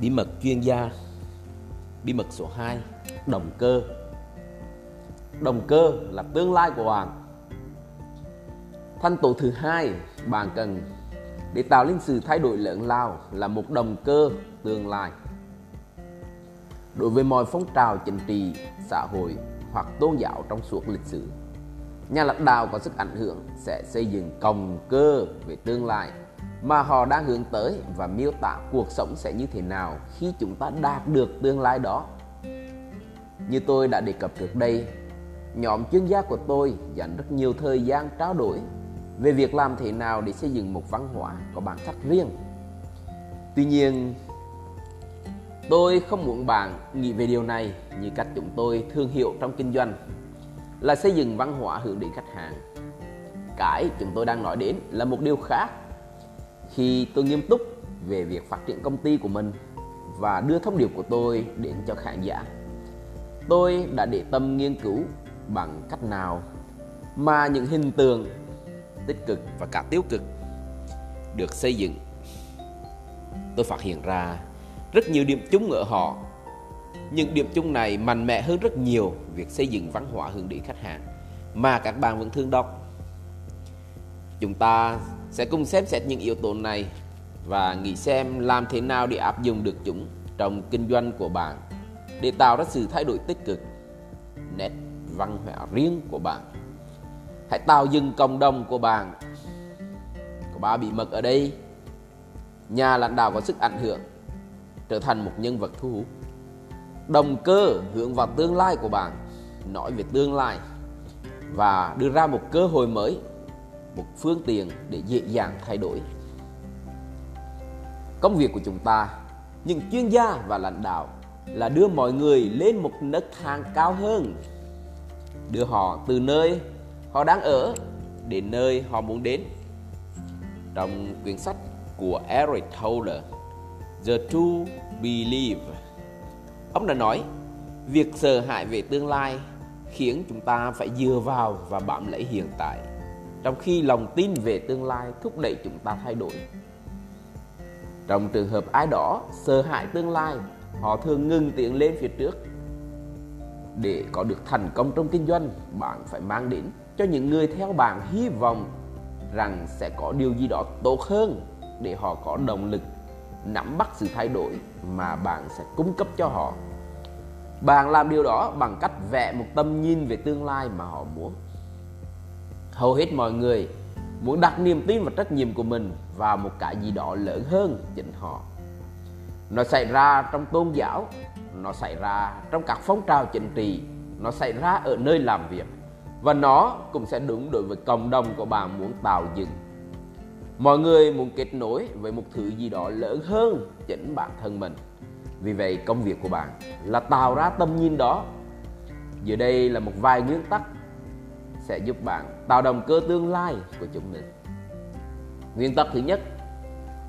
Bí mật chuyên gia. Bí mật số 2 Động cơ. Động cơ là tương lai của bạn. Thanh tố thứ hai bạn cần để tạo nên sự thay đổi lớn lao là một động cơ tương lai. Đối với mọi phong trào chính trị, xã hội hoặc tôn giáo trong suốt lịch sử, nhà lãnh đạo có sức ảnh hưởng sẽ xây dựng còng cơ về tương lai mà họ đang hướng tới và miêu tả cuộc sống sẽ như thế nào khi chúng ta đạt được tương lai đó. Như tôi đã đề cập trước đây, nhóm chuyên gia của tôi dành rất nhiều thời gian trao đổi về việc làm thế nào để xây dựng một văn hóa có bản sắc riêng. Tuy nhiên, tôi không muốn bạn nghĩ về điều này như cách chúng tôi thương hiệu trong kinh doanh là xây dựng văn hóa hướng đến khách hàng. Cái chúng tôi đang nói đến là một điều khác. Khi tôi nghiêm túc về việc phát triển công ty của mình và đưa thông điệp của tôi đến cho khán giả, tôi đã để tâm nghiên cứu bằng cách nào mà những hình tượng tích cực và cả tiêu cực được xây dựng. Tôi phát hiện ra rất nhiều điểm chung ở họ. Những điểm chung này mạnh mẽ hơn rất nhiều việc xây dựng văn hóa hướng đến khách hàng mà các bạn vẫn thường đọc. Chúng ta sẽ cùng xem xét những yếu tố này và nghĩ xem làm thế nào để áp dụng được chúng trong kinh doanh của bạn, để tạo ra sự thay đổi tích cực, nét văn hóa riêng của bạn. Hãy tạo dựng cộng đồng của bạn. Có ba bí mật ở đây. Nhà lãnh đạo có sức ảnh hưởng, trở thành một nhân vật thu hút. Động cơ hướng vào tương lai của bạn, nói về tương lai và đưa ra một cơ hội mới một phương tiện để dễ dàng thay đổi. Công việc của chúng ta, những chuyên gia và lãnh đạo là đưa mọi người lên một nấc thang cao hơn. Đưa họ từ nơi họ đang ở đến nơi họ muốn đến. Trong quyển sách của Eric Toller, The True Believe ông đã nói, việc sợ hãi về tương lai khiến chúng ta phải dựa vào và bám lấy hiện tại trong khi lòng tin về tương lai thúc đẩy chúng ta thay đổi. Trong trường hợp ai đó sợ hãi tương lai, họ thường ngừng tiến lên phía trước. Để có được thành công trong kinh doanh, bạn phải mang đến cho những người theo bạn hy vọng rằng sẽ có điều gì đó tốt hơn để họ có động lực nắm bắt sự thay đổi mà bạn sẽ cung cấp cho họ. Bạn làm điều đó bằng cách vẽ một tầm nhìn về tương lai mà họ muốn hầu hết mọi người muốn đặt niềm tin và trách nhiệm của mình vào một cái gì đó lớn hơn chính họ. Nó xảy ra trong tôn giáo, nó xảy ra trong các phong trào chính trị, nó xảy ra ở nơi làm việc. Và nó cũng sẽ đúng đối với cộng đồng của bạn muốn tạo dựng. Mọi người muốn kết nối với một thứ gì đó lớn hơn chính bản thân mình. Vì vậy, công việc của bạn là tạo ra tầm nhìn đó. Dưới đây là một vài nguyên tắc sẽ giúp bạn tạo động cơ tương lai của chúng mình nguyên tắc thứ nhất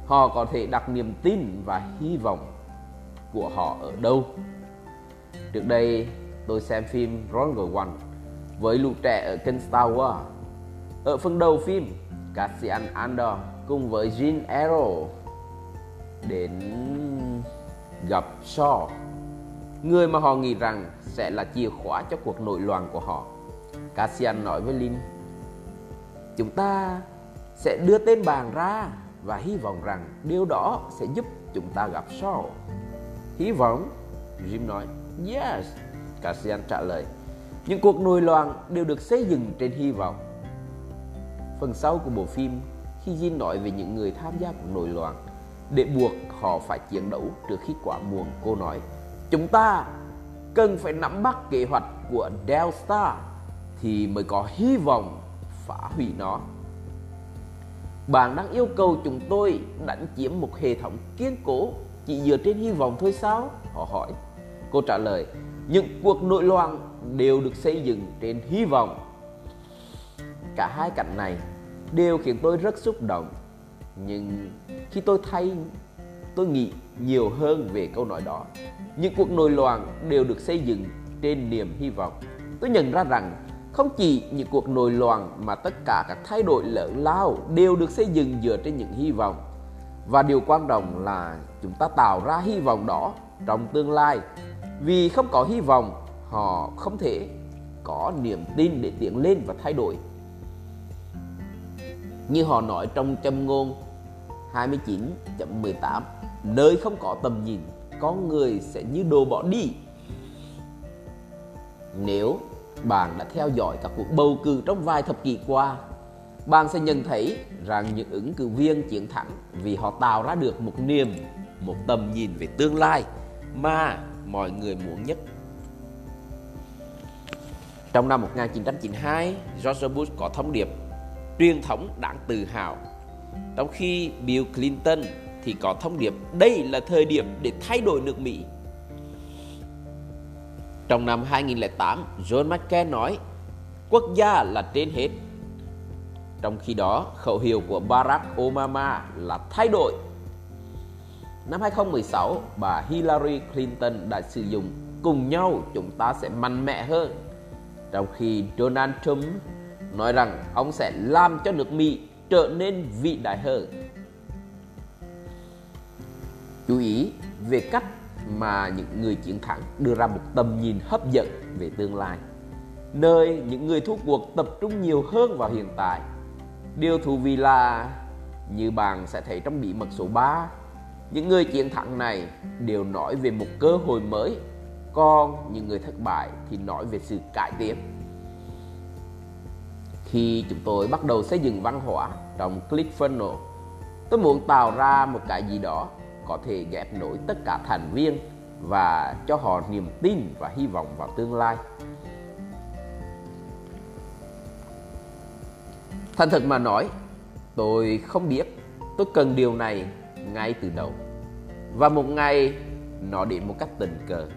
họ có thể đặt niềm tin và hy vọng của họ ở đâu trước đây tôi xem phim Ronald One với lũ trẻ ở kênh Star Wars. Ở phần đầu phim, Cassian Andor cùng với Jean Arrow đến gặp Shaw, người mà họ nghĩ rằng sẽ là chìa khóa cho cuộc nội loạn của họ. Cassian nói với Lin, chúng ta sẽ đưa tên bàn ra và hy vọng rằng điều đó sẽ giúp chúng ta gặp Shaw. Hy vọng? Jim nói, yes. Cassian trả lời, những cuộc nổi loạn đều được xây dựng trên hy vọng. Phần sau của bộ phim, khi Jim nói về những người tham gia cuộc nổi loạn, để buộc họ phải chiến đấu trước khi quá muộn, cô nói, chúng ta cần phải nắm bắt kế hoạch của Delta thì mới có hy vọng phá hủy nó. Bạn đang yêu cầu chúng tôi đánh chiếm một hệ thống kiên cố chỉ dựa trên hy vọng thôi sao? Họ hỏi. Cô trả lời, những cuộc nội loạn đều được xây dựng trên hy vọng cả hai cảnh này đều khiến tôi rất xúc động nhưng khi tôi thay tôi nghĩ nhiều hơn về câu nói đó những cuộc nội loạn đều được xây dựng trên niềm hy vọng tôi nhận ra rằng không chỉ những cuộc nổi loạn mà tất cả các thay đổi lớn lao đều được xây dựng dựa trên những hy vọng Và điều quan trọng là chúng ta tạo ra hy vọng đó trong tương lai. Vì không có hy vọng, họ không thể có niềm tin để tiến lên và thay đổi. Như họ nói trong châm ngôn 29.18 Nơi không có tầm nhìn, con người sẽ như đồ bỏ đi. Nếu bạn đã theo dõi các cuộc bầu cử trong vài thập kỷ qua, bạn sẽ nhận thấy rằng những ứng cử viên chiến thắng vì họ tạo ra được một niềm, một tầm nhìn về tương lai mà mọi người muốn nhất. Trong năm 1992, George Bush có thông điệp truyền thống đáng tự hào. Trong khi Bill Clinton thì có thông điệp đây là thời điểm để thay đổi nước Mỹ. Trong năm 2008, John McCain nói quốc gia là trên hết. Trong khi đó, khẩu hiệu của Barack Obama là thay đổi. Năm 2016, bà Hillary Clinton đã sử dụng cùng nhau chúng ta sẽ mạnh mẽ hơn. Trong khi Donald Trump nói rằng ông sẽ làm cho nước Mỹ trở nên vĩ đại hơn. Chú ý về cách mà những người chiến thắng đưa ra một tầm nhìn hấp dẫn về tương lai. Nơi những người thua cuộc tập trung nhiều hơn vào hiện tại. Điều thú vị là, như bạn sẽ thấy trong bí mật số 3 những người chiến thắng này đều nói về một cơ hội mới, còn những người thất bại thì nói về sự cải tiến. Khi chúng tôi bắt đầu xây dựng văn hóa trong ClickFunnels tôi muốn tạo ra một cái gì đó có thể ghép nối tất cả thành viên và cho họ niềm tin và hy vọng vào tương lai. Thành thật mà nói, tôi không biết tôi cần điều này ngay từ đầu. Và một ngày nó đến một cách tình cờ.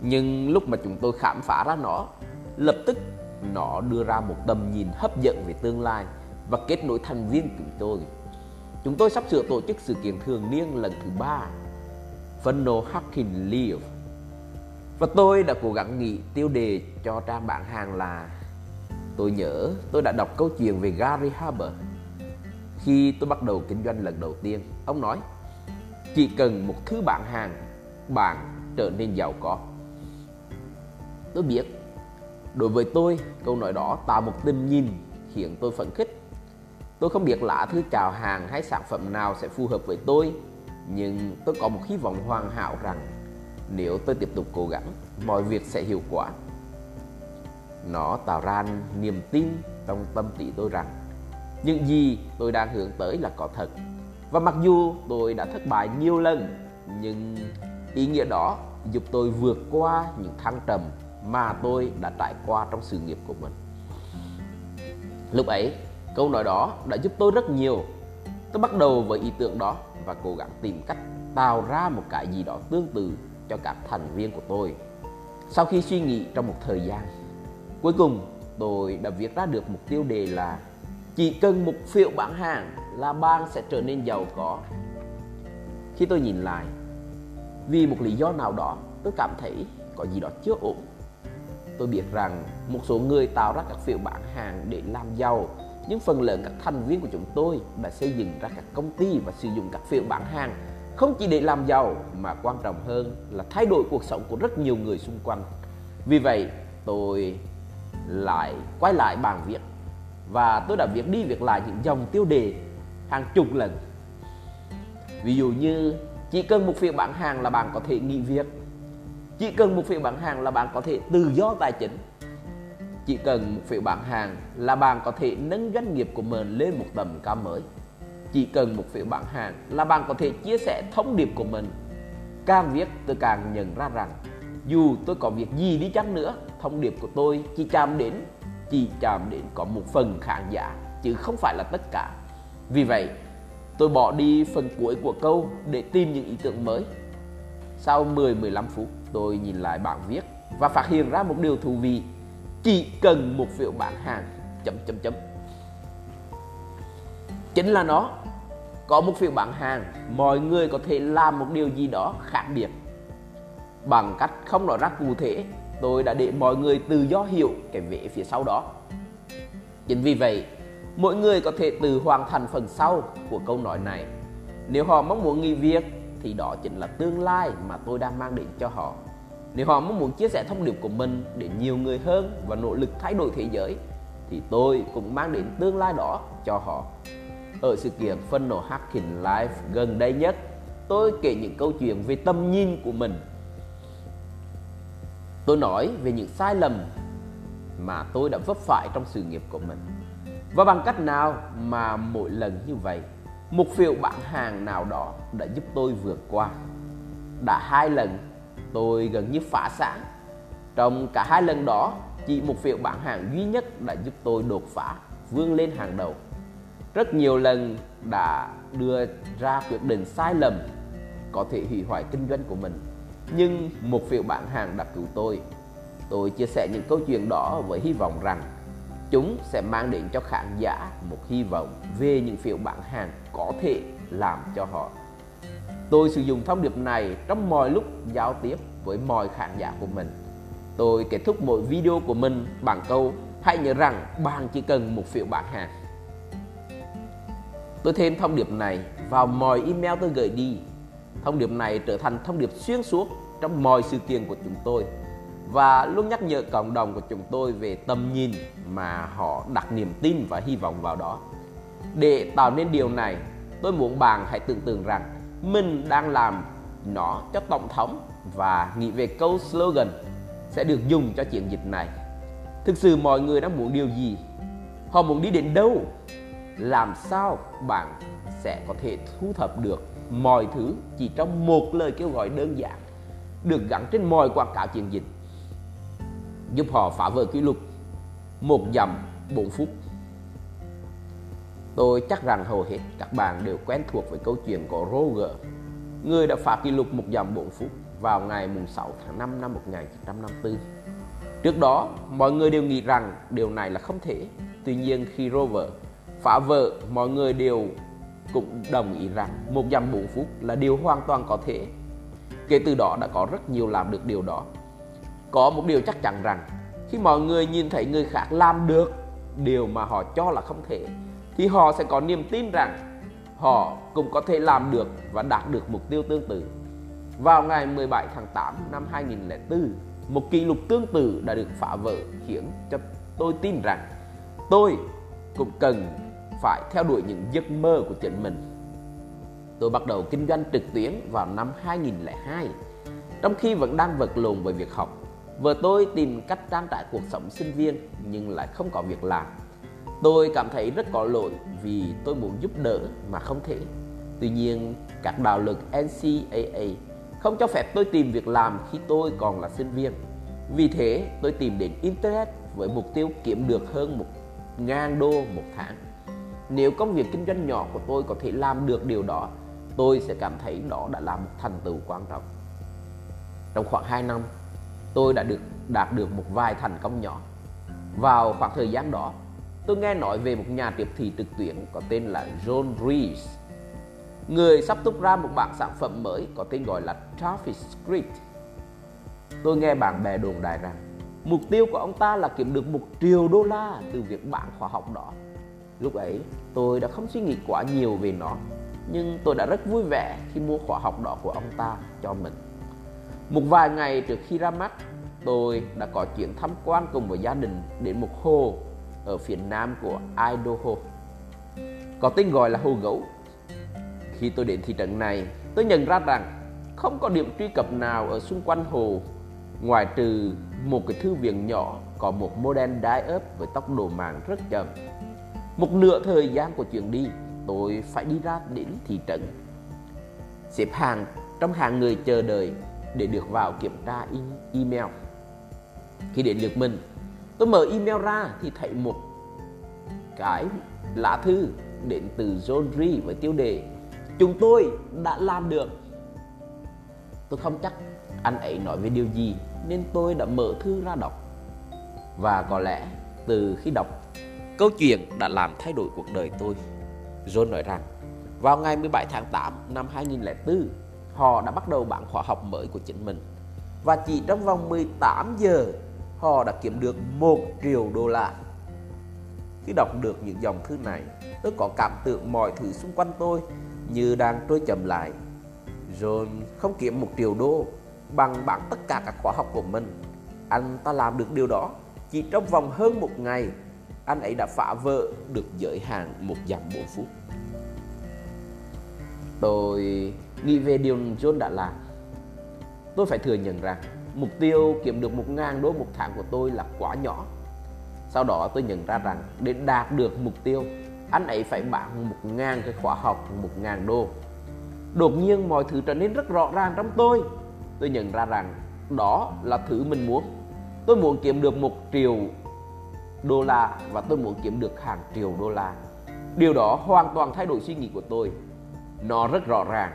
Nhưng lúc mà chúng tôi khám phá ra nó, lập tức nó đưa ra một tầm nhìn hấp dẫn về tương lai và kết nối thành viên chúng tôi Chúng tôi sắp sửa tổ chức sự kiện thường niên lần thứ ba Funnel Hacking Live Và tôi đã cố gắng nghĩ tiêu đề cho trang bán hàng là Tôi nhớ tôi đã đọc câu chuyện về Gary Haber Khi tôi bắt đầu kinh doanh lần đầu tiên Ông nói Chỉ cần một thứ bạn hàng Bạn trở nên giàu có. Tôi biết Đối với tôi, câu nói đó tạo một tầm nhìn khiến tôi phấn khích. Tôi không biết lạ thứ chào hàng hay sản phẩm nào sẽ phù hợp với tôi, nhưng tôi có một hy vọng hoàn hảo rằng nếu tôi tiếp tục cố gắng, mọi việc sẽ hiệu quả. Nó tạo ra niềm tin trong tâm trí tôi rằng những gì tôi đang hướng tới là có thật. Và mặc dù tôi đã thất bại nhiều lần, nhưng ý nghĩa đó giúp tôi vượt qua những thăng trầm mà tôi đã trải qua trong sự nghiệp của mình. Lúc ấy, Câu nói đó đã giúp tôi rất nhiều. Tôi bắt đầu với ý tưởng đó và cố gắng tìm cách tạo ra một cái gì đó tương tự cho các thành viên của tôi. Sau khi suy nghĩ trong một thời gian, cuối cùng tôi đã viết ra được mục tiêu đề là chỉ cần một phiếu bán hàng là bạn sẽ trở nên giàu có. Khi tôi nhìn lại, vì một lý do nào đó tôi cảm thấy có gì đó chưa ổn. Tôi biết rằng một số người tạo ra các phiếu bán hàng để làm giàu nhưng phần lớn các thành viên của chúng tôi đã xây dựng ra các công ty và sử dụng các phiếu bán hàng không chỉ để làm giàu mà quan trọng hơn là thay đổi cuộc sống của rất nhiều người xung quanh. Vì vậy, tôi lại quay lại bàn viết và tôi đã viết đi viết lại những dòng tiêu đề hàng chục lần. Ví dụ như chỉ cần một phiếu bán hàng là bạn có thể nghỉ việc. Chỉ cần một phiếu bán hàng là bạn có thể tự do tài chính chỉ cần một phiếu bán hàng là bạn có thể nâng doanh nghiệp của mình lên một tầm cao mới. Chỉ cần một phiếu bán hàng là bạn có thể chia sẻ thông điệp của mình. Càng viết tôi càng nhận ra rằng dù tôi có việc gì đi chăng nữa, thông điệp của tôi chỉ chạm đến chỉ chạm đến có một phần khán giả chứ không phải là tất cả. Vì vậy, tôi bỏ đi phần cuối của câu để tìm những ý tưởng mới. Sau 10-15 phút, tôi nhìn lại bảng viết và phát hiện ra một điều thú vị chỉ cần một phiếu bán hàng, chấm chấm chấm. Chính là nó. Có một phiếu bán hàng, mọi người có thể làm một điều gì đó khác biệt. Bằng cách không nói ra cụ thể, tôi đã để mọi người tự do hiểu cái vế phía sau đó. Chính vì vậy, mỗi người có thể tự hoàn thành phần sau của câu nói này. Nếu họ mong muốn nghỉ việc, thì đó chính là tương lai mà tôi đang mang đến cho họ. Nếu họ mong muốn chia sẻ thông điệp của mình để nhiều người hơn và nỗ lực thay đổi thế giới thì tôi cũng mang đến tương lai đó cho họ. Ở sự kiện Funnel Hacking Live gần đây nhất, tôi kể những câu chuyện về tầm nhìn của mình. Tôi nói về những sai lầm mà tôi đã vấp phải trong sự nghiệp của mình. Và bằng cách nào mà mỗi lần như vậy, một phiếu bán hàng nào đó đã giúp tôi vượt qua. Đã hai lần tôi gần như phá sản. Trong cả hai lần đó, chỉ một phiếu bán hàng duy nhất đã giúp tôi đột phá, vươn lên hàng đầu. Rất nhiều lần đã đưa ra quyết định sai lầm có thể hủy hoại kinh doanh của mình. Nhưng một phiếu bán hàng đã cứu tôi. Tôi chia sẻ những câu chuyện đó với hy vọng rằng chúng sẽ mang đến cho khán giả một hy vọng về những phiếu bán hàng có thể làm cho họ. Tôi sử dụng thông điệp này trong mọi lúc giao tiếp với mọi khán giả của mình. Tôi kết thúc mỗi video của mình bằng câu hãy nhớ rằng bạn chỉ cần một phiếu bán hàng. Tôi thêm thông điệp này vào mọi email tôi gửi đi. Thông điệp này trở thành thông điệp xuyên suốt trong mọi sự kiện của chúng tôi và luôn nhắc nhở cộng đồng của chúng tôi về tầm nhìn mà họ đặt niềm tin và hy vọng vào đó. Để tạo nên điều này, tôi muốn bạn hãy tưởng tượng rằng mình đang làm nó cho tổng thống và nghĩ về câu slogan sẽ được dùng cho chiến dịch này. Thực sự mọi người đang muốn điều gì? Họ muốn đi đến đâu? Làm sao bạn sẽ có thể thu thập được mọi thứ chỉ trong một lời kêu gọi đơn giản, được gắn trên mọi quảng cáo chiến dịch giúp họ phá vỡ kỷ lục một dặm 4 phút. Tôi chắc rằng hầu hết các bạn đều quen thuộc với câu chuyện của Roger, người đã phá kỷ lục một dặm 4 phút vào ngày 6 tháng 5 năm 1954. Trước đó, mọi người đều nghĩ rằng điều này là không thể. Tuy nhiên khi Rover phá vỡ, mọi người đều cũng đồng ý rằng một dặm 4 phút là điều hoàn toàn có thể. Kể từ đó đã có rất nhiều làm được điều đó có một điều chắc chắn rằng khi mọi người nhìn thấy người khác làm được điều mà họ cho là không thể thì họ sẽ có niềm tin rằng họ cũng có thể làm được và đạt được mục tiêu tương tự. Vào ngày 17 tháng 8 năm 2004, một kỷ lục tương tự đã được phá vỡ khiến cho tôi tin rằng tôi cũng cần phải theo đuổi những giấc mơ của chính mình. Tôi bắt đầu kinh doanh trực tuyến vào năm 2002, trong khi vẫn đang vật lộn với việc học Vợ tôi tìm cách trang trải cuộc sống sinh viên nhưng lại không có việc làm. Tôi cảm thấy rất có lỗi vì tôi muốn giúp đỡ mà không thể. Tuy nhiên, các đạo luật NCAA không cho phép tôi tìm việc làm khi tôi còn là sinh viên. Vì thế, tôi tìm đến Internet với mục tiêu kiếm được hơn một ngàn đô một tháng. Nếu công việc kinh doanh nhỏ của tôi có thể làm được điều đó, tôi sẽ cảm thấy đó đã là một thành tựu quan trọng. Trong khoảng 2 năm, tôi đã được đạt được một vài thành công nhỏ. Vào khoảng thời gian đó, tôi nghe nói về một nhà tiếp thị trực tuyến có tên là John Rees. Người sắp tung ra một bản sản phẩm mới có tên gọi là Traffic Script. Tôi nghe bạn bè đồn đại rằng mục tiêu của ông ta là kiếm được một triệu đô la từ việc bán khóa học đó. Lúc ấy tôi đã không suy nghĩ quá nhiều về nó, nhưng tôi đã rất vui vẻ khi mua khóa học đó của ông ta cho mình. Một vài ngày trước khi ra mắt, tôi đã có chuyến tham quan cùng với gia đình đến một hồ ở phía nam của Idaho. Có tên gọi là Hồ Gấu. Khi tôi đến thị trấn này, tôi nhận ra rằng không có điểm truy cập nào ở xung quanh hồ ngoài trừ một cái thư viện nhỏ có một modem đái ấp với tốc độ mạng rất chậm. Một nửa thời gian của chuyến đi, tôi phải đi ra đến thị trấn. Xếp hàng trong hàng người chờ đợi để được vào kiểm tra email. Khi đến lượt mình, tôi mở email ra thì thấy một cái lá thư đến từ John Ree với tiêu đề Chúng tôi đã làm được. Tôi không chắc anh ấy nói về điều gì nên tôi đã mở thư ra đọc. Và có lẽ từ khi đọc, câu chuyện đã làm thay đổi cuộc đời tôi. John nói rằng, vào ngày 17 tháng 8 năm 2004, họ đã bắt đầu bản khóa học mới của chính mình. Và chỉ trong vòng 18 giờ, họ đã kiếm được 1 triệu đô la. Khi đọc được những dòng thư này, tôi có cảm tưởng mọi thứ xung quanh tôi như đang trôi chậm lại. John không kiếm một triệu đô bằng bản tất cả các khóa học của mình. Anh ta làm được điều đó chỉ trong vòng hơn một ngày. Anh ấy đã phá vỡ được giới hạn một dặm bốn phút. Tôi nghĩ về điều John đã làm. Tôi phải thừa nhận rằng mục tiêu kiếm được một ngàn đô một tháng của tôi là quá nhỏ. Sau đó tôi nhận ra rằng để đạt được mục tiêu, anh ấy phải bán một ngàn cái khóa học một ngàn đô. Đột nhiên mọi thứ trở nên rất rõ ràng trong tôi. Tôi nhận ra rằng đó là thứ mình muốn. Tôi muốn kiếm được một triệu đô la và tôi muốn kiếm được hàng triệu đô la. Điều đó hoàn toàn thay đổi suy nghĩ của tôi. Nó rất rõ ràng.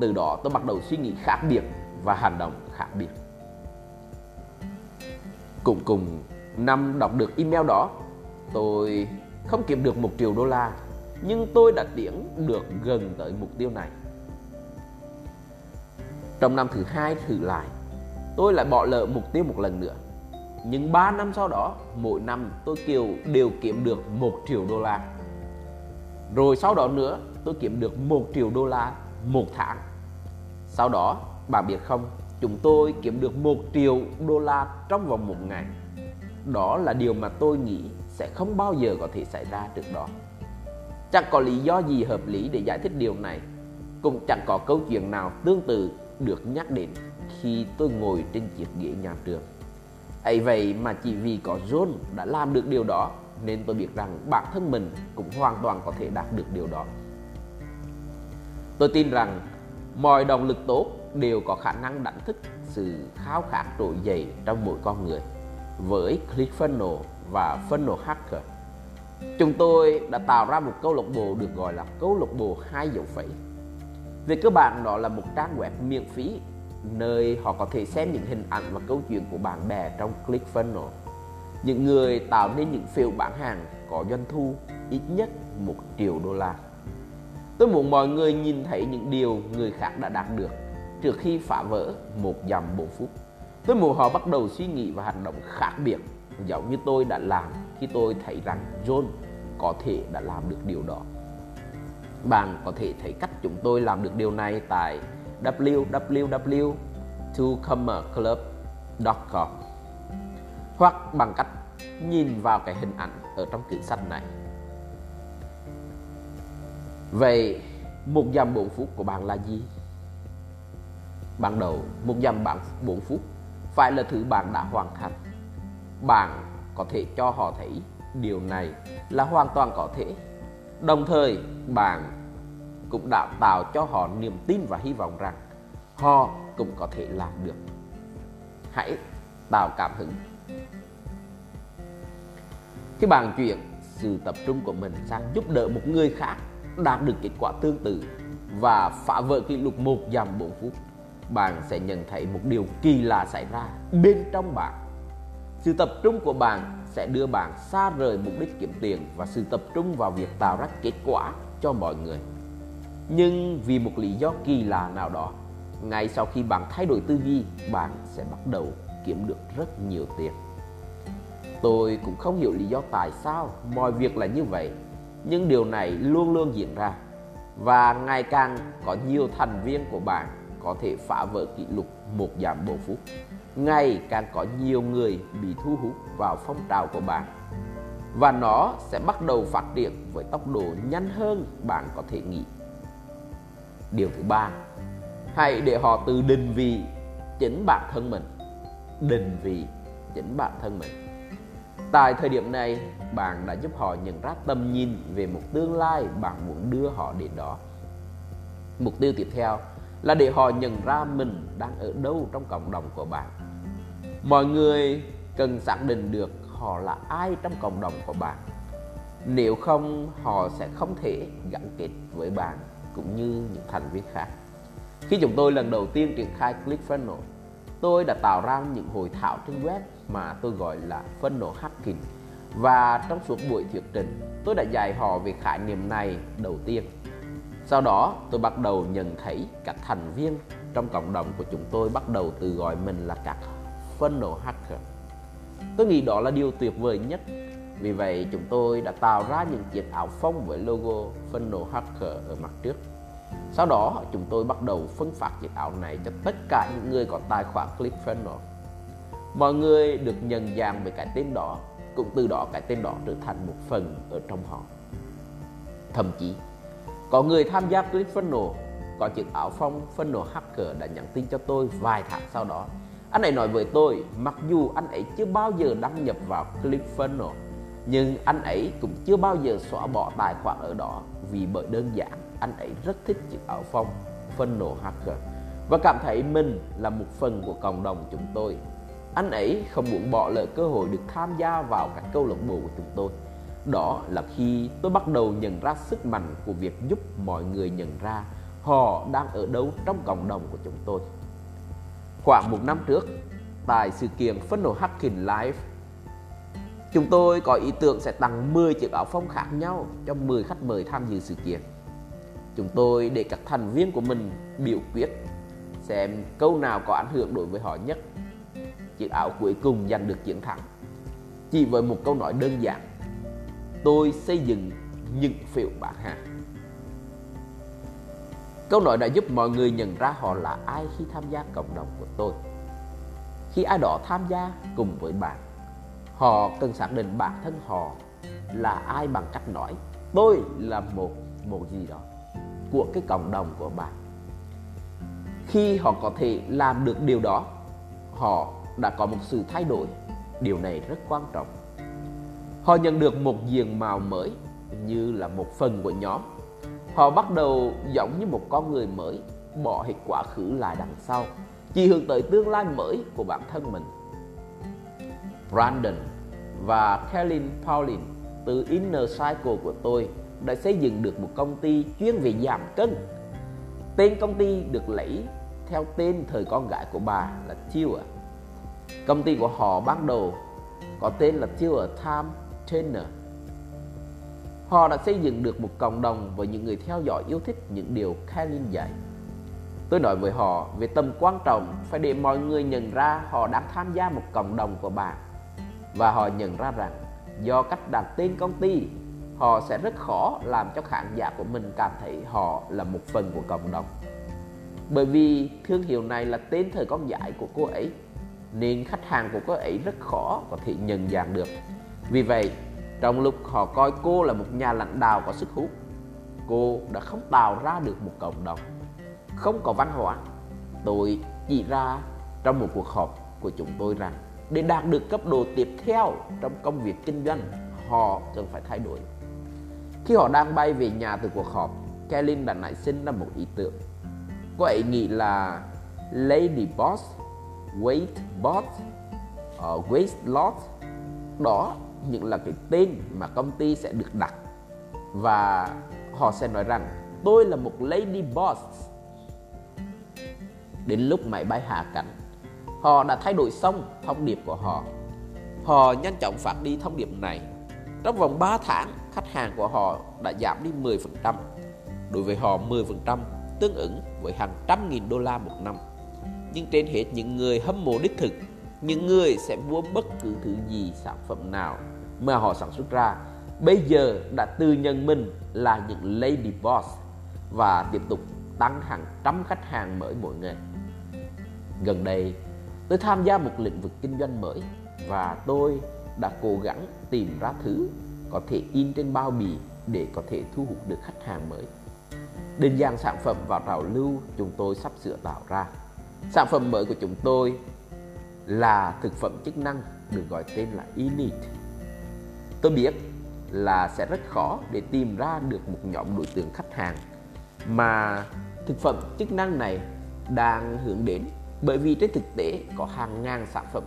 Từ đó tôi bắt đầu suy nghĩ khác biệt và hành động khác biệt. Cùng cùng năm đọc được email đó, tôi không kiếm được một triệu đô la, nhưng tôi đã tiến được gần tới mục tiêu này. Trong năm thứ hai thử lại, tôi lại bỏ lỡ mục tiêu một lần nữa. Nhưng 3 năm sau đó, mỗi năm tôi kiều đều kiếm được 1 triệu đô la. Rồi sau đó nữa, tôi kiếm được 1 triệu đô la một tháng. Sau đó, bà biết không, chúng tôi kiếm được 1 triệu đô la trong vòng một ngày. Đó là điều mà tôi nghĩ sẽ không bao giờ có thể xảy ra trước đó. Chẳng có lý do gì hợp lý để giải thích điều này. Cũng chẳng có câu chuyện nào tương tự được nhắc đến khi tôi ngồi trên chiếc ghế nhà trường. ấy vậy mà chỉ vì có John đã làm được điều đó, nên tôi biết rằng bản thân mình cũng hoàn toàn có thể đạt được điều đó. Tôi tin rằng mọi động lực tốt đều có khả năng đánh thức sự khao khát trỗi dậy trong mỗi con người với ClickFunnels và Funnel Hacker. Chúng tôi đã tạo ra một câu lạc bộ được gọi là câu lạc bộ hai dấu phẩy. Về cơ bản đó là một trang web miễn phí, nơi họ có thể xem những hình ảnh và câu chuyện của bạn bè trong ClickFunnels. Những người tạo nên những phiếu bán hàng có doanh thu ít nhất 1 triệu đô la. Tôi muốn mọi người nhìn thấy những điều người khác đã đạt được trước khi phá vỡ một dặm bộ phút. Tôi muốn họ bắt đầu suy nghĩ và hành động khác biệt giống như tôi đã làm khi tôi thấy rằng John có thể đã làm được điều đó. Bạn có thể thấy cách chúng tôi làm được điều này tại www.twocomerclub.com hoặc bằng cách nhìn vào cái hình ảnh ở trong quyển sách này. Vậy, một dòng 4 phút của bạn là gì? Ban đầu, một dặm 4 phút, phải là thứ bạn đã hoàn thành. Bạn có thể cho họ thấy điều này là hoàn toàn có thể. Đồng thời, bạn cũng đã tạo cho họ niềm tin và hy vọng rằng họ cũng có thể làm được. Hãy tạo cảm hứng. Khi bạn chuyển sự tập trung của mình sang giúp đỡ một người khác, đạt được kết quả tương tự và phá vỡ kỷ lục một dặm 4 phút bạn sẽ nhận thấy một điều kỳ lạ xảy ra bên trong bạn. Sự tập trung của bạn sẽ đưa bạn xa rời mục đích kiếm tiền và sự tập trung vào việc tạo ra kết quả cho mọi người. Nhưng vì một lý do kỳ lạ nào đó, ngay sau khi bạn thay đổi tư duy, bạn sẽ bắt đầu kiếm được rất nhiều tiền. Tôi cũng không hiểu lý do tại sao mọi việc là như vậy, nhưng điều này luôn luôn diễn ra. Và ngày càng có nhiều thành viên của bạn có thể phá vỡ kỷ lục một giảm bộ phút. Ngày càng có nhiều người bị thu hút vào phong trào của bạn và nó sẽ bắt đầu phát triển với tốc độ nhanh hơn bạn có thể nghĩ. Điều thứ ba, hãy để họ tự định vị chính bản thân mình. Định vị chính bản thân mình. Tại thời điểm này, bạn đã giúp họ nhận ra tầm nhìn về một tương lai bạn muốn đưa họ đến đó. Mục tiêu tiếp theo là để họ nhận ra mình đang ở đâu trong cộng đồng của bạn. Mọi người cần xác định được họ là ai trong cộng đồng của bạn. Nếu không, họ sẽ không thể gắn kết với bạn cũng như những thành viên khác. Khi chúng tôi lần đầu tiên triển khai ClickFunnels tôi đã tạo ra những hội thảo trên web mà tôi gọi là funnel hacking. Và trong suốt buổi thuyết trình, tôi đã dạy họ về khái niệm này đầu tiên sau đó tôi bắt đầu nhận thấy các thành viên trong cộng đồng của chúng tôi bắt đầu tự gọi mình là các funnel hacker. Tôi nghĩ đó là điều tuyệt vời nhất Vì vậy chúng tôi đã tạo ra những chiếc áo phông với logo Funnel Hacker ở mặt trước. Sau đó chúng tôi bắt đầu phân phát chiếc áo này cho tất cả những người có tài khoản ClickFunnels. Mọi người được nhận dạng về cái tên đó, cũng từ đó cái tên đó trở thành một phần ở trong họ. Thậm chí, có người tham gia ClickFunnels có chiếc áo phong Funnel Hacker đã nhắn tin cho tôi vài tháng sau đó. Anh ấy nói với tôi, mặc dù anh ấy chưa bao giờ đăng nhập vào ClickFunnels, nhưng anh ấy cũng chưa bao giờ xóa bỏ tài khoản ở đó vì bởi đơn giản anh ấy rất thích chiếc áo phong Funnel Hacker và cảm thấy mình là một phần của cộng đồng chúng tôi. Anh ấy không muốn bỏ lỡ cơ hội được tham gia vào các câu lạc bộ của chúng tôi. Đó là khi tôi bắt đầu nhận ra sức mạnh của việc giúp mọi người nhận ra họ đang ở đâu trong cộng đồng của chúng tôi. Khoảng một năm trước, tại sự kiện Funnel Hacking Live, chúng tôi có ý tưởng sẽ tặng 10 chiếc áo phông khác nhau cho 10 khách mời tham dự sự kiện. Chúng tôi để các thành viên của mình biểu quyết xem câu nào có ảnh hưởng đối với họ nhất. Chiếc áo cuối cùng giành được chiến thắng. Chỉ với một câu nói đơn giản, tôi xây dựng những phiếu bạc hàng. Câu nói đã giúp mọi người nhận ra họ là ai khi tham gia cộng đồng của tôi. Khi ai đó tham gia cùng với bạn, họ cần xác định bản thân họ là ai bằng cách nói tôi là một một gì đó của cái cộng đồng của bạn. Khi họ có thể làm được điều đó, họ đã có một sự thay đổi. Điều này rất quan trọng. Họ nhận được một diện mạo mới như là một phần của nhóm Họ bắt đầu giống như một con người mới, bỏ hết quá khứ lại đằng sau, chỉ hướng tới tương lai mới của bản thân mình. Brandon và Kellen Paulin từ Inner Cycle của tôi đã xây dựng được một công ty chuyên về giảm cân. Tên công ty được lấy theo tên thời con gái của bà là Tua. Công ty của họ ban đầu có tên là Tua Time Trainer Họ đã xây dựng được một cộng đồng với những người theo dõi yêu thích những điều Kalin dạy. Tôi nói với họ về tầm quan trọng phải để mọi người nhận ra họ đang tham gia một cộng đồng của bạn. Và họ nhận ra rằng do cách đặt tên công ty, họ sẽ rất khó làm cho khán giả của mình cảm thấy họ là một phần của cộng đồng. Bởi vì thương hiệu này là tên thời con dại của cô ấy, nên khách hàng của cô ấy rất khó có thể nhận dạng được vì vậy trong lúc họ coi cô là một nhà lãnh đạo có sức hút, cô đã không tạo ra được một cộng đồng, không có văn hóa. Tôi chỉ ra trong một cuộc họp của chúng tôi rằng để đạt được cấp độ tiếp theo trong công việc kinh doanh, họ cần phải thay đổi. Khi họ đang bay về nhà từ cuộc họp, Kelly đã nảy sinh ra một ý tưởng. Cô ấy nghĩ là Lady Boss, Weight Boss, uh, Waist Lot. đó những là cái tên mà công ty sẽ được đặt. Và họ sẽ nói rằng, tôi là một lady boss. Đến lúc máy bay hạ cánh, họ đã thay đổi xong thông điệp của họ. Họ nhanh chóng phát đi thông điệp này. Trong vòng 3 tháng, khách hàng của họ đã giảm đi 10% đối với họ 10% tương ứng với hàng trăm nghìn đô la một năm. Nhưng trên hết, những người hâm mộ đích thực, những người sẽ mua bất cứ thứ gì, sản phẩm nào mà họ sản xuất ra bây giờ đã tự nhận mình là những lady boss và tiếp tục tăng hàng trăm khách hàng mới mỗi ngày. Gần đây, tôi tham gia một lĩnh vực kinh doanh mới và tôi đã cố gắng tìm ra thứ có thể in trên bao bì để có thể thu hút được khách hàng mới. Định dạng sản phẩm vào trào lưu chúng tôi sắp sửa tạo ra. Sản phẩm mới của chúng tôi là thực phẩm chức năng được gọi tên là Elite Tôi biết là sẽ rất khó để tìm ra được một nhóm đối tượng khách hàng mà thực phẩm chức năng này đang hướng đến, bởi vì trên thực tế có hàng ngàn sản phẩm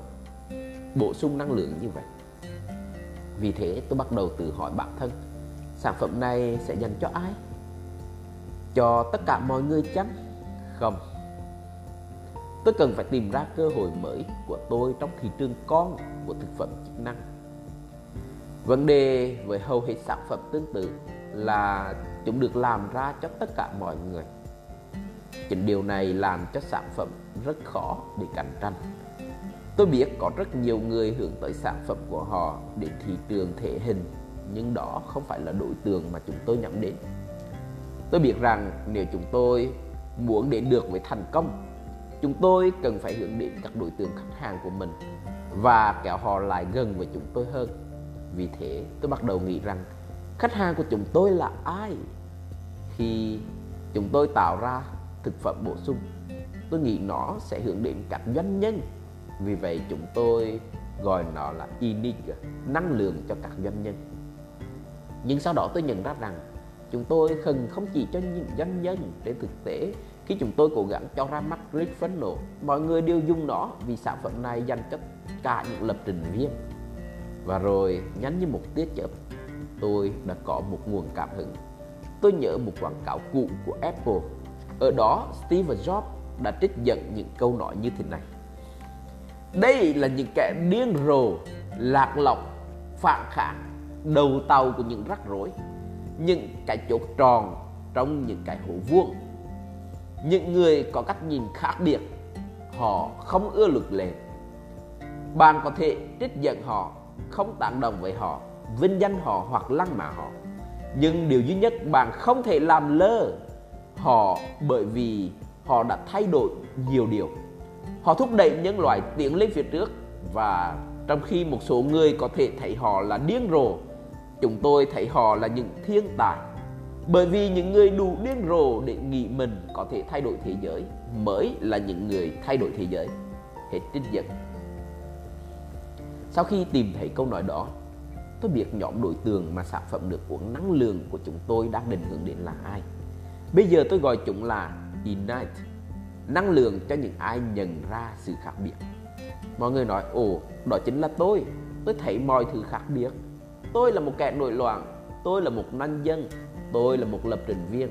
bổ sung năng lượng như vậy. Vì thế tôi bắt đầu tự hỏi bản thân, sản phẩm này sẽ dành cho ai? Cho tất cả mọi người chăng? Không. Tôi cần phải tìm ra cơ hội mới của tôi trong thị trường con của thực phẩm chức năng Vấn đề với hầu hết sản phẩm tương tự là chúng được làm ra cho tất cả mọi người. Chính điều này làm cho sản phẩm rất khó để cạnh tranh. Tôi biết có rất nhiều người hướng tới sản phẩm của họ để thị trường thể hình, nhưng đó không phải là đối tượng mà chúng tôi nhắm đến. Tôi biết rằng nếu chúng tôi muốn đến được với thành công, chúng tôi cần phải hướng đến các đối tượng khách hàng của mình và kéo họ lại gần với chúng tôi hơn. Vì thế, tôi bắt đầu nghĩ rằng khách hàng của chúng tôi là ai? Khi chúng tôi tạo ra thực phẩm bổ sung, tôi nghĩ nó sẽ hướng đến các doanh nhân. Vì vậy chúng tôi gọi nó là unique năng lượng cho các doanh nhân. Nhưng sau đó tôi nhận ra rằng chúng tôi cần không chỉ cho những doanh nhân. Trên thực tế khi chúng tôi cố gắng cho ra mắt Rick Funnel mọi người đều dùng nó vì sản phẩm này dành cho cả những lập trình viên và rồi nhanh như một tia chớp tôi đã có một nguồn cảm hứng tôi nhớ một quảng cáo cũ của Apple ở đó Steve Jobs đã trích dẫn những câu nói như thế này đây là những kẻ điên rồ, lạc lõng, phản kháng, đầu tàu của những rắc rối, những cái chốt tròn trong những cái hố vuông. Những người có cách nhìn khác biệt, họ không ưa luật lệ. Bạn có thể trích dẫn họ, không tán đồng với họ, vinh danh họ hoặc lăng mạ họ. Nhưng điều duy nhất bạn không thể làm lơ họ bởi vì họ đã thay đổi nhiều điều Họ thúc đẩy nhân loại tiến lên phía trước và trong khi một số người có thể thấy họ là điên rồ, chúng tôi thấy họ là những thiên tài. Bởi vì những người đủ điên rồ để nghĩ mình có thể thay đổi thế giới mới là những người thay đổi thế giới. Hết trích dẫn. Sau khi tìm thấy câu nói đó, tôi biết nhóm đối tượng mà sản phẩm được uống năng lượng của chúng tôi đang định hướng đến là ai. Bây giờ tôi gọi chúng là Ignite năng lượng cho những ai nhận ra sự khác biệt. Mọi người nói ồ đó chính là tôi. Tôi thấy mọi thứ khác biệt. Tôi là một kẻ nổi loạn. Tôi là một nông dân. Tôi là một lập trình viên.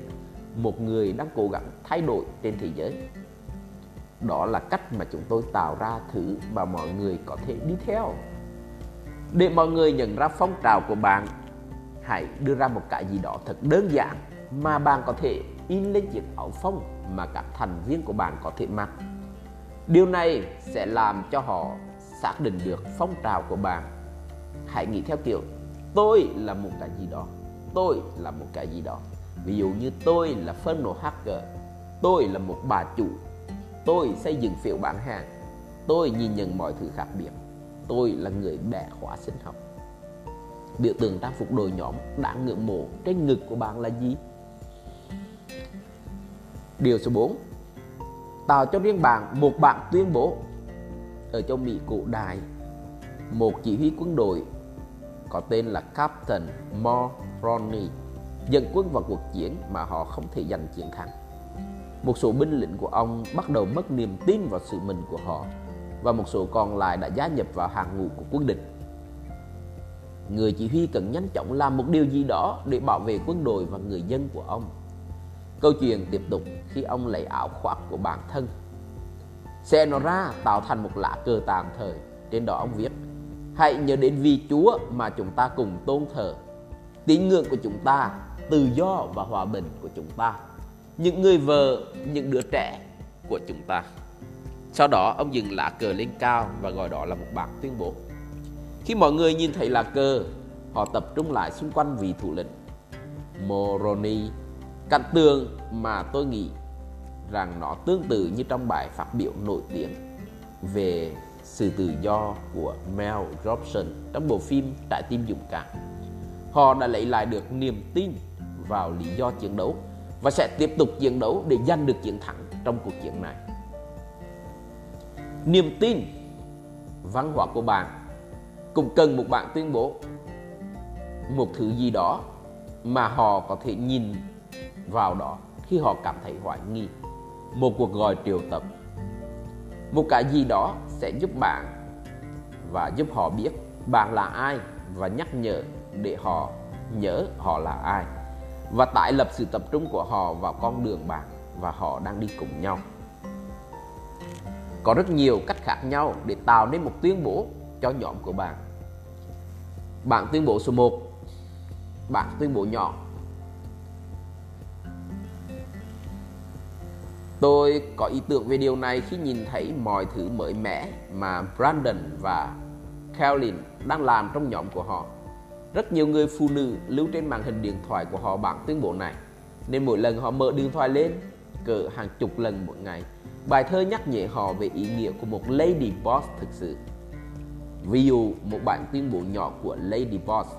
Một người đang cố gắng thay đổi trên thế giới. Đó là cách mà chúng tôi tạo ra thứ mà mọi người có thể đi theo để mọi người nhận ra phong trào của bạn hãy đưa ra một cái gì đó thật đơn giản mà bạn có thể in lên chiếc áo phông mà các thành viên của bạn có thể mặc. Điều này sẽ làm cho họ xác định được phong trào của bạn. Hãy nghĩ theo kiểu tôi là một cái gì đó, tôi là một cái gì đó. Ví dụ như tôi là phân nổ hacker, tôi là một bà chủ, tôi xây dựng phiếu bán hàng, tôi nhìn nhận mọi thứ khác biệt, tôi là người bẻ khóa sinh học. Biểu tượng trang phục đội nhóm đáng ngưỡng mộ trên ngực của bạn là gì? Điều số 4 Tạo cho riêng bạn một bản tuyên bố Ở châu Mỹ cổ đại, Một chỉ huy quân đội có tên là Captain Mulroney dẫn quân vào cuộc chiến mà họ không thể giành chiến thắng. Một số binh lính của ông bắt đầu mất niềm tin vào sự mình của họ và một số còn lại đã gia nhập vào hàng ngũ của quân địch. Người chỉ huy cần nhanh chóng làm một điều gì đó để bảo vệ quân đội và người dân của ông. Câu chuyện tiếp tục khi ông lấy áo khoác của bản thân. Xe nó ra tạo thành một lá cờ tạm thời. Trên đó ông viết Hãy nhớ đến vị Chúa mà chúng ta cùng tôn thờ. Tín ngưỡng của chúng ta Tự do và hòa bình của chúng ta. Những người vợ, những đứa trẻ của chúng ta. Sau đó, ông dừng lá cờ lên cao và gọi đó là một bản tuyên bố Khi mọi người nhìn thấy lá cờ, Họ tập trung lại xung quanh vị thủ lĩnh Moroni, Cảnh tượng mà tôi nghĩ rằng nó tương tự như trong bài phát biểu nổi tiếng về sự tự do của Mel Robson trong bộ phim Trái tim dũng cảm. Họ đã lấy lại được niềm tin vào lý do chiến đấu và sẽ tiếp tục chiến đấu để giành được chiến thắng trong cuộc chiến này. Niềm tin văn hóa của bạn, cũng cần một bạn tuyên bố. Một thứ gì đó mà họ có thể nhìn vào đó khi họ cảm thấy hoài nghi. Một cuộc gọi triệu tập. Một cái gì đó sẽ giúp bạn và giúp họ biết bạn là ai và nhắc nhở để họ nhớ họ là ai. Và tải lập sự tập trung của họ vào con đường bạn và họ đang đi cùng nhau có rất nhiều cách khác nhau để tạo nên một tuyên bố cho nhóm của bạn bạn tuyên bố số 1 bạn tuyên bố nhỏ Tôi có ý tưởng về điều này khi nhìn thấy mọi thứ mới mẻ mà Brandon và Carolyn đang làm trong nhóm của họ. Rất nhiều người phụ nữ lưu trên màn hình điện thoại của họ bản tuyên bố này. Nên mỗi lần họ mở điện thoại lên, cỡ hàng chục lần mỗi ngày, bài thơ nhắc nhở họ về ý nghĩa của một lady boss thực sự. Ví dụ một bản tuyên bố nhỏ của Lady Boss.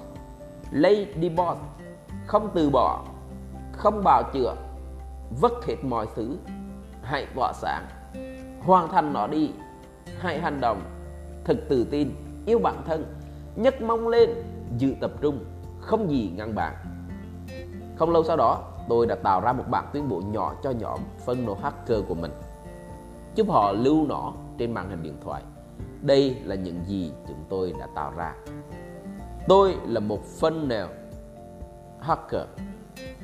Lady Boss không từ bỏ, không bào chữa, vất hết mọi thứ, hãy tỏa sáng, hoàn thành nó đi, hãy hành động, thật tự tin, yêu bản thân, nhấc mong lên, giữ tập trung, không gì ngăn bạn. Không lâu sau đó, tôi đã tạo ra một bản tuyên bố nhỏ cho nhóm phân nổ hacker của mình, giúp họ lưu nó trên màn hình điện thoại. Đây là những gì chúng tôi đã tạo ra. Tôi là một phân nào hacker.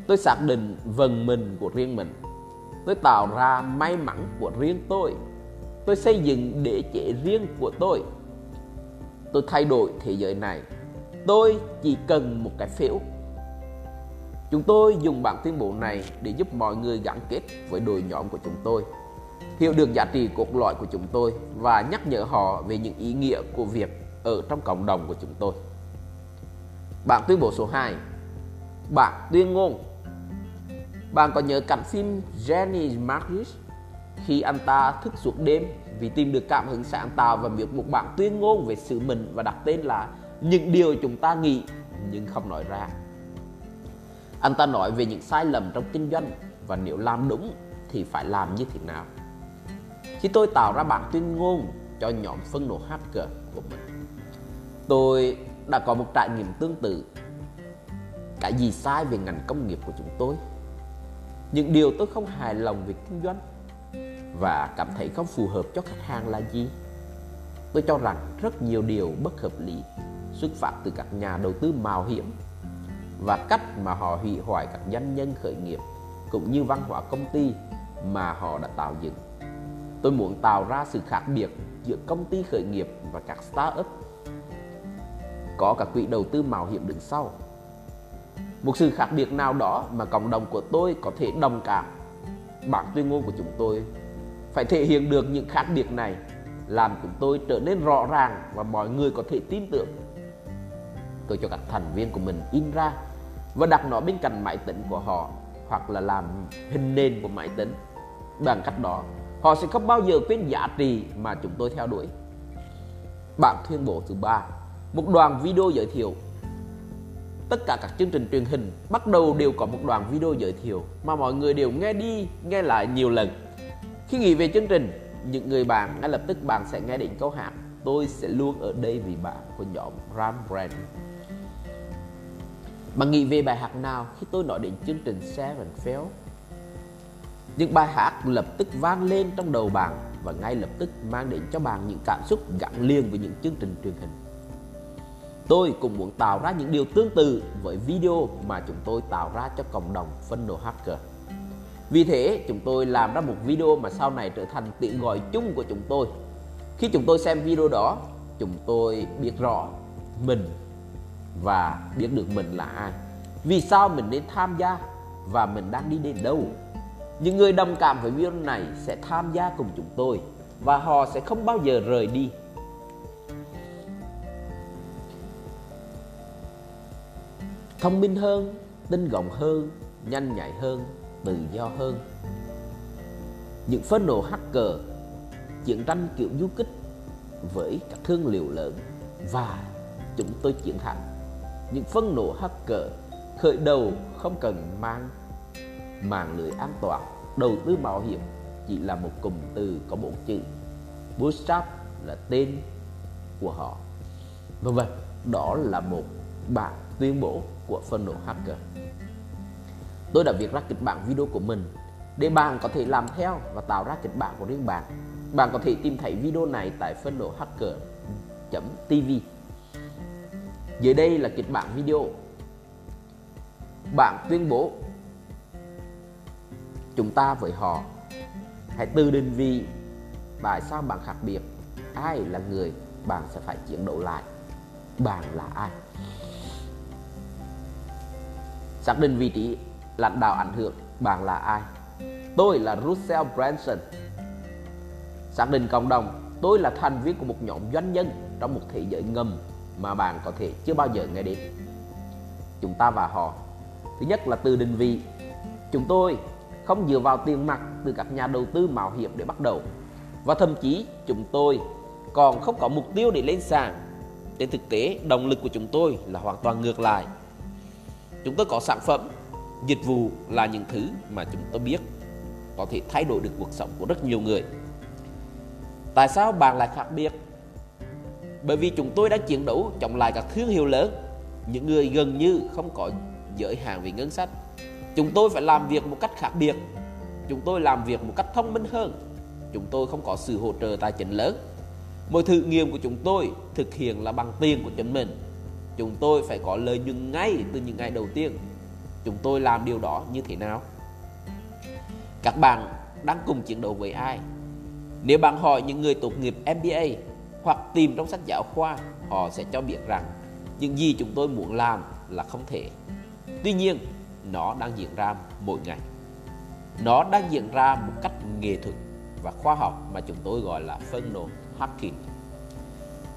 Tôi xác định vần mình của riêng mình. Tôi tạo ra may mắn của riêng tôi. Tôi xây dựng đế chế riêng của tôi. Tôi thay đổi thế giới này. Tôi chỉ cần một cái phiếu. Chúng tôi dùng bản tuyên bố này để giúp mọi người gắn kết với đội nhóm của chúng tôi hiểu được giá trị cốt lõi của chúng tôi và nhắc nhở họ về những ý nghĩa của việc ở trong cộng đồng của chúng tôi. Bản tuyên bố số 2 Bản tuyên ngôn Bạn có nhớ cảnh phim Jenny Marcus khi anh ta thức suốt đêm vì tìm được cảm hứng sáng tạo và viết một bản tuyên ngôn về sự mình và đặt tên là những điều chúng ta nghĩ, nhưng không nói ra. Anh ta nói về những sai lầm trong kinh doanh và nếu làm đúng thì phải làm như thế nào. Khi tôi tạo ra bản tuyên ngôn cho nhóm phân nổ hacker của mình, Tôi đã có một trải nghiệm tương tự. Cái gì sai về ngành công nghiệp của chúng tôi? Những điều tôi không hài lòng về kinh doanh Và cảm thấy không phù hợp cho khách hàng là gì? Tôi cho rằng rất nhiều điều bất hợp lý xuất phát từ các nhà đầu tư mạo hiểm và cách mà họ hủy hoại các doanh nhân khởi nghiệp cũng như văn hóa công ty mà họ đã tạo dựng. Tôi muốn tạo ra sự khác biệt giữa công ty khởi nghiệp và các startup. Có các quỹ đầu tư mạo hiểm đứng sau. Một sự khác biệt nào đó mà cộng đồng của tôi có thể đồng cảm. Bản tuyên ngôn của chúng tôi phải thể hiện được những khác biệt này làm chúng tôi trở nên rõ ràng và mọi người có thể tin tưởng. Tôi cho các thành viên của mình in ra và đặt nó bên cạnh máy tính của họ hoặc là làm hình nền của máy tính. Bằng cách đó, Họ sẽ không bao giờ quên giá trị mà chúng tôi theo đuổi. Bản tuyên bố thứ ba, một đoạn video giới thiệu. Tất cả các chương trình truyền hình bắt đầu đều có một đoạn video giới thiệu mà mọi người đều nghe đi, nghe lại nhiều lần. Khi nghĩ về chương trình, những người bạn ngay lập tức bạn sẽ nghe đến câu hát Tôi sẽ luôn ở đây vì bạn của nhóm Ram Brand. Bạn nghĩ về bài hát nào khi tôi nói đến chương trình Seven Fail? Những bài hát lập tức vang lên trong đầu bạn và ngay lập tức mang đến cho bạn những cảm xúc gắn liền với những chương trình truyền hình. Tôi cũng muốn tạo ra những điều tương tự với video mà chúng tôi tạo ra cho cộng đồng phân đồ hacker. Vì thế, chúng tôi làm ra một video mà sau này trở thành tiếng gọi chung của chúng tôi. Khi chúng tôi xem video đó, chúng tôi biết rõ mình và biết được mình là ai. Vì sao mình nên tham gia và mình đang đi đến đâu những người đồng cảm với video này sẽ tham gia cùng chúng tôi và họ sẽ không bao giờ rời đi. Thông minh hơn, tinh gọn hơn, nhanh nhạy hơn, tự do hơn. Những phân nổ hacker, chiến tranh kiểu du kích với các thương liệu lớn và chúng tôi chiến thắng. Những phân nổ hacker khởi đầu không cần mang mạng lưới an toàn đầu tư mạo hiểm chỉ là một cụm từ có bốn chữ. Bootstrap là tên của họ. Vân vân đó là một bản tuyên bố của phân độ hacker. Tôi đã viết ra kịch bản video của mình để bạn có thể làm theo và tạo ra kịch bản của riêng bạn. Bạn có thể tìm thấy video này tại phân độ hacker tv dưới đây là kịch bản video. Bạn tuyên bố chúng ta với họ hãy tự định vị tại sao bạn khác biệt ai là người bạn sẽ phải chiến đấu lại bạn là ai xác định vị trí lãnh đạo ảnh hưởng bạn là ai tôi là Russell Branson. Xác định cộng đồng, tôi là thành viên của một nhóm doanh nhân trong một thế giới ngầm mà bạn có thể chưa bao giờ nghe đến. Chúng ta và họ. Thứ nhất là từ định vị. Chúng tôi không dựa vào tiền mặt từ các nhà đầu tư mạo hiểm để bắt đầu. Và thậm chí chúng tôi còn không có mục tiêu để lên sàn. Trên thực tế, động lực của chúng tôi là hoàn toàn ngược lại. Chúng tôi có sản phẩm, dịch vụ là những thứ mà chúng tôi biết có thể thay đổi được cuộc sống của rất nhiều người. Tại sao bạn lại khác biệt? Bởi vì chúng tôi đã chiến đấu chống lại các thương hiệu lớn, những người gần như không có giới hạn về ngân sách. Chúng tôi phải làm việc một cách khác biệt. Chúng tôi làm việc một cách thông minh hơn. Chúng tôi không có sự hỗ trợ tài chính lớn. Mọi thử nghiệm của chúng tôi thực hiện là bằng tiền của chính mình. Chúng tôi phải có lợi nhuận ngay từ những ngày đầu tiên. Chúng tôi làm điều đó như thế nào? Các bạn đang cùng chiến đấu với ai? Nếu bạn hỏi những người tốt nghiệp MBA hoặc tìm trong sách giáo khoa, họ sẽ cho biết rằng những gì chúng tôi muốn làm là không thể. Tuy nhiên, nó đang diễn ra mỗi ngày. Nó đang diễn ra một cách nghệ thuật và khoa học mà chúng tôi gọi là funnel hacking.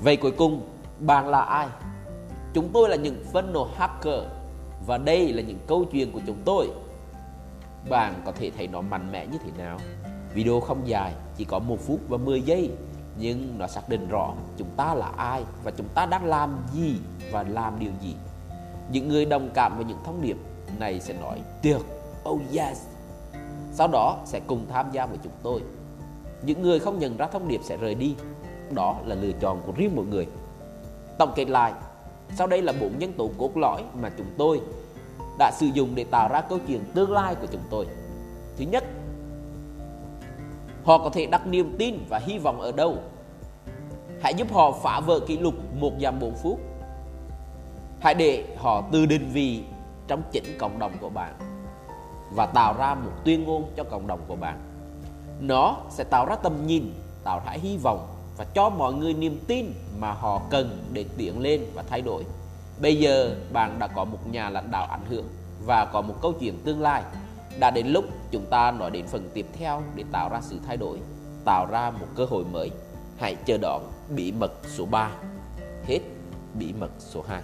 Vậy cuối cùng, bạn là ai? Chúng tôi là những funnel hacker và đây là những câu chuyện của chúng tôi. Bạn có thể thấy nó mạnh mẽ như thế nào? Video không dài, chỉ có 1 phút và 10 giây nhưng nó xác định rõ chúng ta là ai và chúng ta đang làm gì và làm điều gì. Những người đồng cảm với những thông điệp này sẽ nói tuyệt, oh yes. Sau đó sẽ cùng tham gia với chúng tôi. Những người không nhận ra thông điệp sẽ rời đi. Đó là lựa chọn của riêng mỗi người. Tổng kết lại, sau đây là bốn nhân tố cốt lõi mà chúng tôi đã sử dụng để tạo ra câu chuyện tương lai của chúng tôi. Thứ nhất, họ có thể đặt niềm tin và hy vọng ở đâu. Hãy giúp họ phá vỡ kỷ lục một giảm 4 phút. Hãy để họ tự định vị trong chính cộng đồng của bạn và tạo ra một tuyên ngôn cho cộng đồng của bạn. Nó sẽ tạo ra tầm nhìn, tạo ra hy vọng và cho mọi người niềm tin mà họ cần để tiến lên và thay đổi. Bây giờ bạn đã có một nhà lãnh đạo ảnh hưởng và có một câu chuyện tương lai. Đã đến lúc chúng ta nói đến phần tiếp theo để tạo ra sự thay đổi, tạo ra một cơ hội mới. Hãy chờ đón bí mật số 3. Hết bí mật số 2.